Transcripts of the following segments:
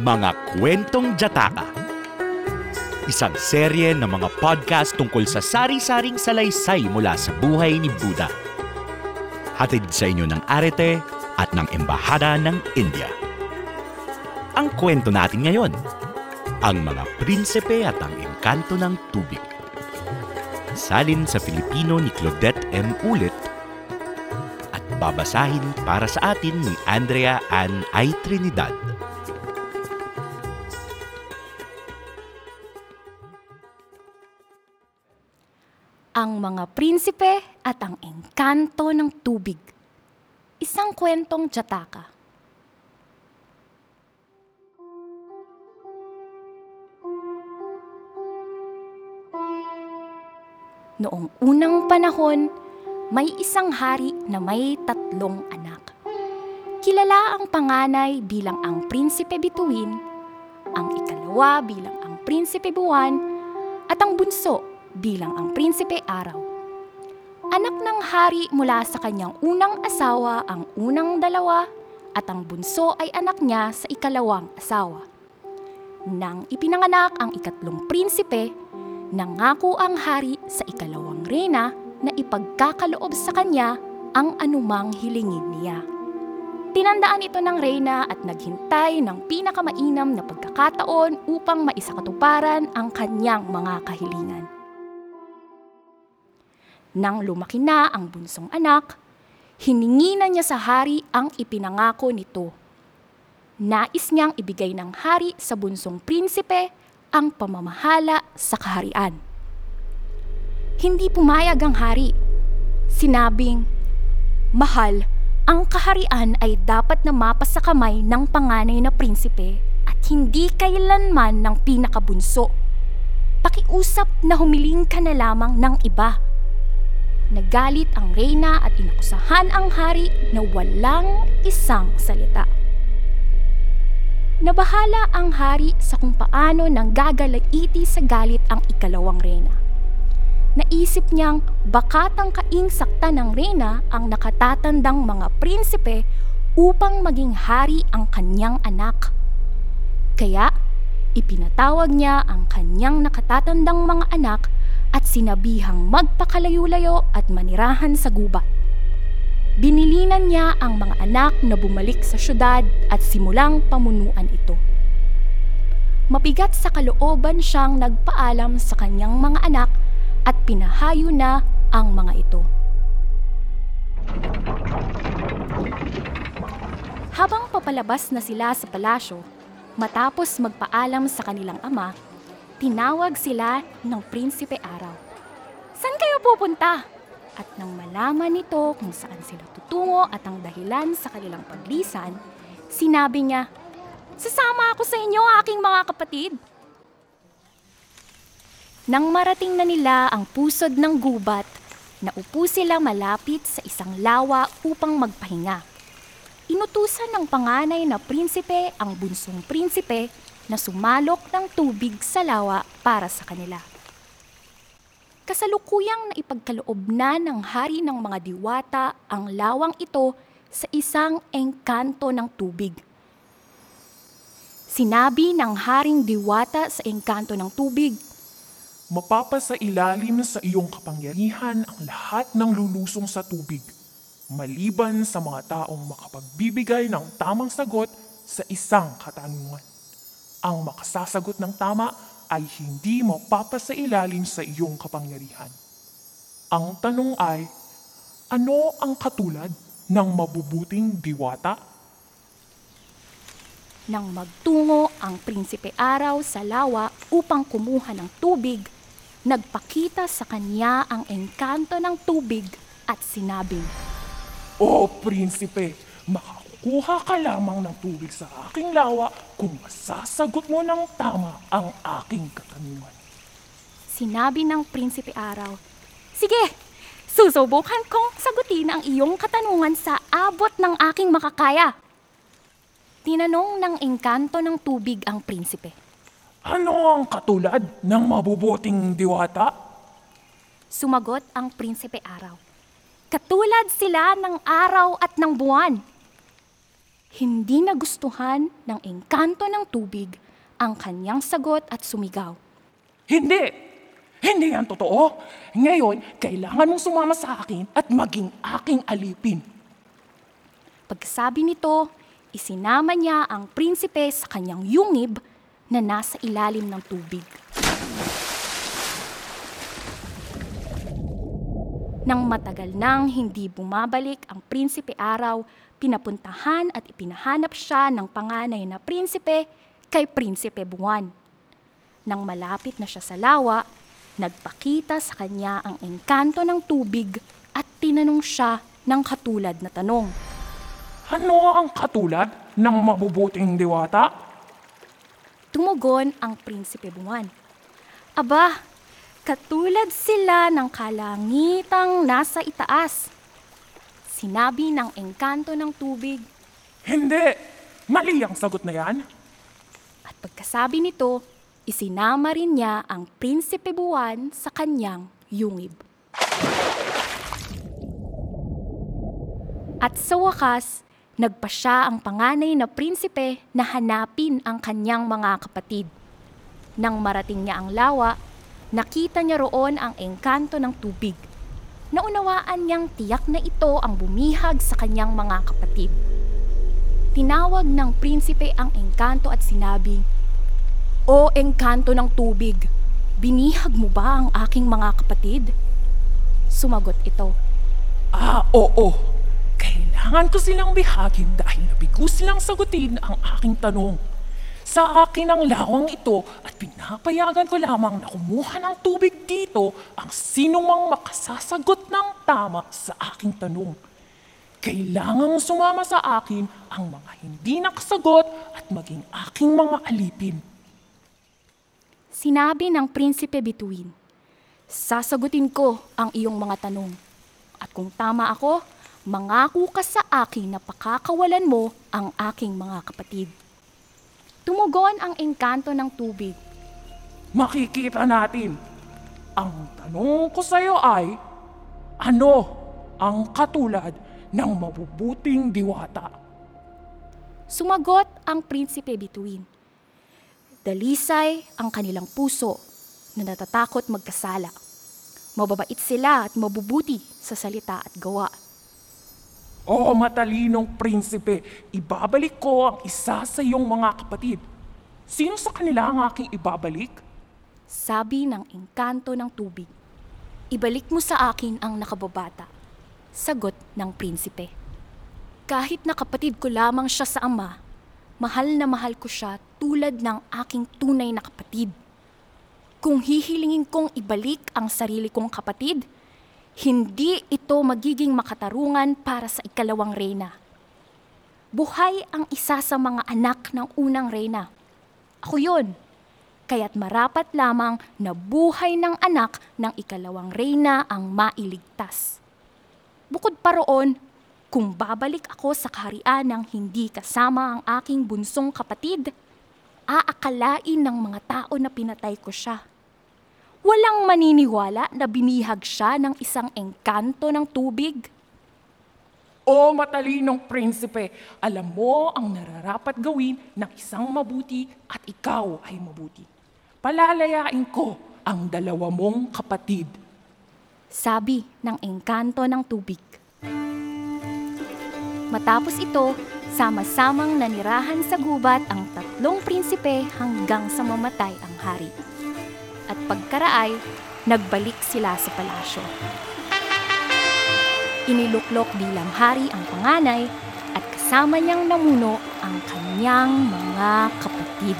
Mga Kwentong Jataka Isang serye ng mga podcast tungkol sa sari-saring salaysay mula sa buhay ni Buddha. Hatid sa inyo ng Arete at ng Embahada ng India. Ang kwento natin ngayon, ang mga prinsipe at ang engkanto ng tubig. Salin sa Filipino ni Claudette M. Ulit at babasahin para sa atin ni Andrea Ann I. Trinidad. Ang mga prinsipe at ang engkanto ng tubig. Isang kwentong Jataka. Noong unang panahon, may isang hari na may tatlong anak. Kilala ang panganay bilang ang prinsipe bituin, ang ikalawa bilang ang prinsipe buwan, at ang bunso bilang ang prinsipe araw. Anak ng hari mula sa kanyang unang asawa ang unang dalawa at ang bunso ay anak niya sa ikalawang asawa. Nang ipinanganak ang ikatlong prinsipe, nangako ang hari sa ikalawang reyna na ipagkakaloob sa kanya ang anumang hilingin niya. Tinandaan ito ng reyna at naghintay ng pinakamainam na pagkakataon upang maisakatuparan ang kanyang mga kahilingan. Nang lumaki na ang bunsong anak, hiningi na niya sa hari ang ipinangako nito. Nais niyang ibigay ng hari sa bunsong prinsipe ang pamamahala sa kaharian. Hindi pumayag ang hari. Sinabing, Mahal, ang kaharian ay dapat na mapas sa kamay ng panganay na prinsipe at hindi kailanman ng pinakabunso. Pakiusap na humiling ka na lamang ng iba. Nagalit ang reyna at inakusahan ang hari na walang isang salita. Nabahala ang hari sa kung paano nang gagalaiti sa galit ang ikalawang reyna. Naisip niyang bakatang kaing sakta ng reyna ang nakatatandang mga prinsipe upang maging hari ang kanyang anak. Kaya, ipinatawag niya ang kanyang nakatatandang mga anak at sinabihang magpakalayo-layo at manirahan sa gubat. Binilinan niya ang mga anak na bumalik sa syudad at simulang pamunuan ito. Mabigat sa kalooban siyang nagpaalam sa kanyang mga anak at pinahayo na ang mga ito. Habang papalabas na sila sa palasyo, matapos magpaalam sa kanilang ama, tinawag sila ng Prinsipe Araw. Saan kayo pupunta? At nang malaman nito kung saan sila tutungo at ang dahilan sa kanilang paglisan, sinabi niya, Sasama ako sa inyo, aking mga kapatid. Nang marating na nila ang pusod ng gubat, naupo sila malapit sa isang lawa upang magpahinga. Inutusan ng panganay na prinsipe ang bunsong prinsipe na sumalok ng tubig sa lawa para sa kanila. Kasalukuyang na ipagkaloob na ng hari ng mga diwata ang lawang ito sa isang engkanto ng tubig. Sinabi ng haring diwata sa engkanto ng tubig, Mapapasa ilalim sa iyong kapangyarihan ang lahat ng lulusong sa tubig, maliban sa mga taong makapagbibigay ng tamang sagot sa isang katanungan. Ang makasasagot ng tama ay hindi mapapasa ilalim sa iyong kapangyarihan. Ang tanong ay, ano ang katulad ng mabubuting diwata? Nang magtungo ang prinsipe araw sa lawa upang kumuha ng tubig, nagpakita sa kanya ang engkanto ng tubig at sinabing, O prinsipe, makakuha ka lamang ng tubig sa aking lawa kung masasagot mo ng tama ang aking katanungan. Sinabi ng prinsipe araw, Sige, susubukan kong sagutin ang iyong katanungan sa abot ng aking makakaya. Tinanong ng engkanto ng tubig ang prinsipe. Ano ang katulad ng mabubuting diwata? Sumagot ang prinsipe araw. Katulad sila ng araw at ng buwan. Hindi nagustuhan ng engkanto ng tubig ang kanyang sagot at sumigaw. Hindi! Hindi yan totoo. Ngayon, kailangan mong sumama sa akin at maging aking alipin. Pagkasabi nito, isinama niya ang prinsipe sa kanyang yungib na nasa ilalim ng tubig. Nang matagal nang hindi bumabalik ang prinsipe araw, pinapuntahan at ipinahanap siya ng panganay na prinsipe kay prinsipe buwan. Nang malapit na siya sa lawa, nagpakita sa kanya ang engkanto ng tubig at tinanong siya ng katulad na tanong. Ano ang katulad ng mabubuting diwata? Tumugon ang prinsipe buwan. Aba, katulad sila ng kalangitang nasa itaas. Sinabi ng engkanto ng tubig Hindi! Mali ang sagot na yan. at pagkasabi nito, isinama rin niya ang prinsipe buwan sa kanyang yungib. At sa wakas, nagpa siya ang panganay na prinsipe na hanapin ang kanyang mga kapatid. Nang marating niya ang lawa, nakita niya roon ang engkanto ng tubig. Naunawaan niyang tiyak na ito ang bumihag sa kanyang mga kapatid. Tinawag ng prinsipe ang engkanto at sinabing, O engkanto ng tubig, binihag mo ba ang aking mga kapatid? Sumagot ito, Ah, oo. Kailangan ko silang bihagin dahil nabigo silang sagutin ang aking tanong. Sa akin ang lawang ito at pinapayagan ko lamang na kumuha ng tubig dito ang sinumang makasasagot ng tama sa aking tanong. Kailangang sumama sa akin ang mga hindi nakasagot at maging aking mga alipin. Sinabi ng prinsipe bituin, Sasagutin ko ang iyong mga tanong. At kung tama ako, mangako ka sa akin na pakakawalan mo ang aking mga kapatid. Tumugon ang engkanto ng tubig. makikita natin. Ang tanong ko sa iyo ay, ano ang katulad ng mabubuting diwata? Sumagot ang prinsipe bituin. Dalisay ang kanilang puso na natatakot magkasala. Mababait sila at mabubuti sa salita at gawa. O matalinong prinsipe, ibabalik ko ang isa sa iyong mga kapatid. Sino sa kanila ang aking ibabalik? Sabi ng engkanto ng tubig. Ibalik mo sa akin ang nakababata. Sagot ng prinsipe. Kahit na kapatid ko lamang siya sa ama, mahal na mahal ko siya tulad ng aking tunay na kapatid. Kung hihilingin kong ibalik ang sarili kong kapatid, hindi ito magiging makatarungan para sa ikalawang reyna. Buhay ang isa sa mga anak ng unang reyna. Ako yun. Kaya't marapat lamang na buhay ng anak ng ikalawang reyna ang mailigtas. Bukod pa roon, kung babalik ako sa kaharian ng hindi kasama ang aking bunsong kapatid, aakalain ng mga tao na pinatay ko siya. Walang maniniwala na binihag siya ng isang engkanto ng tubig. O matalinong prinsipe, alam mo ang nararapat gawin ng isang mabuti at ikaw ay mabuti. Palalayain ko ang dalawa mong kapatid. sabi ng engkanto ng tubig. Matapos ito, sama-samang nanirahan sa gubat ang tatlong prinsipe hanggang sa mamatay ang hari. At pagkaraay, nagbalik sila sa palasyo. Iniluklok bilang hari ang panganay at kasama niyang namuno ang kanyang mga kapatid.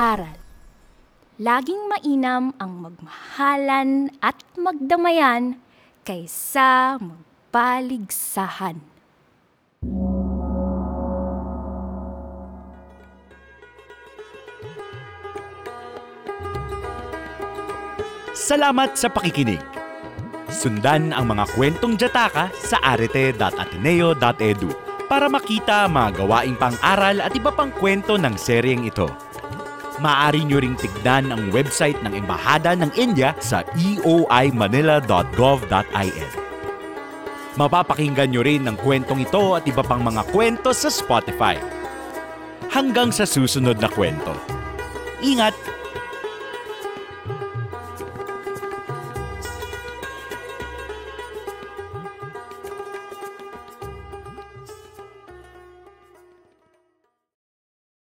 Aral Laging mainam ang magmahalan at magdamayan kaysa magpaligsahan. Salamat sa pakikinig. Sundan ang mga kwentong Jataka sa arete.ateneo.edu para makita mga gawaing pang-aral at iba pang kwento ng seryeng ito. Maaari nyo ring tignan ang website ng Embahada ng India sa eoimanila.gov.in. Mapapakinggan nyo rin ang kwentong ito at iba pang mga kwento sa Spotify. Hanggang sa susunod na kwento. Ingat!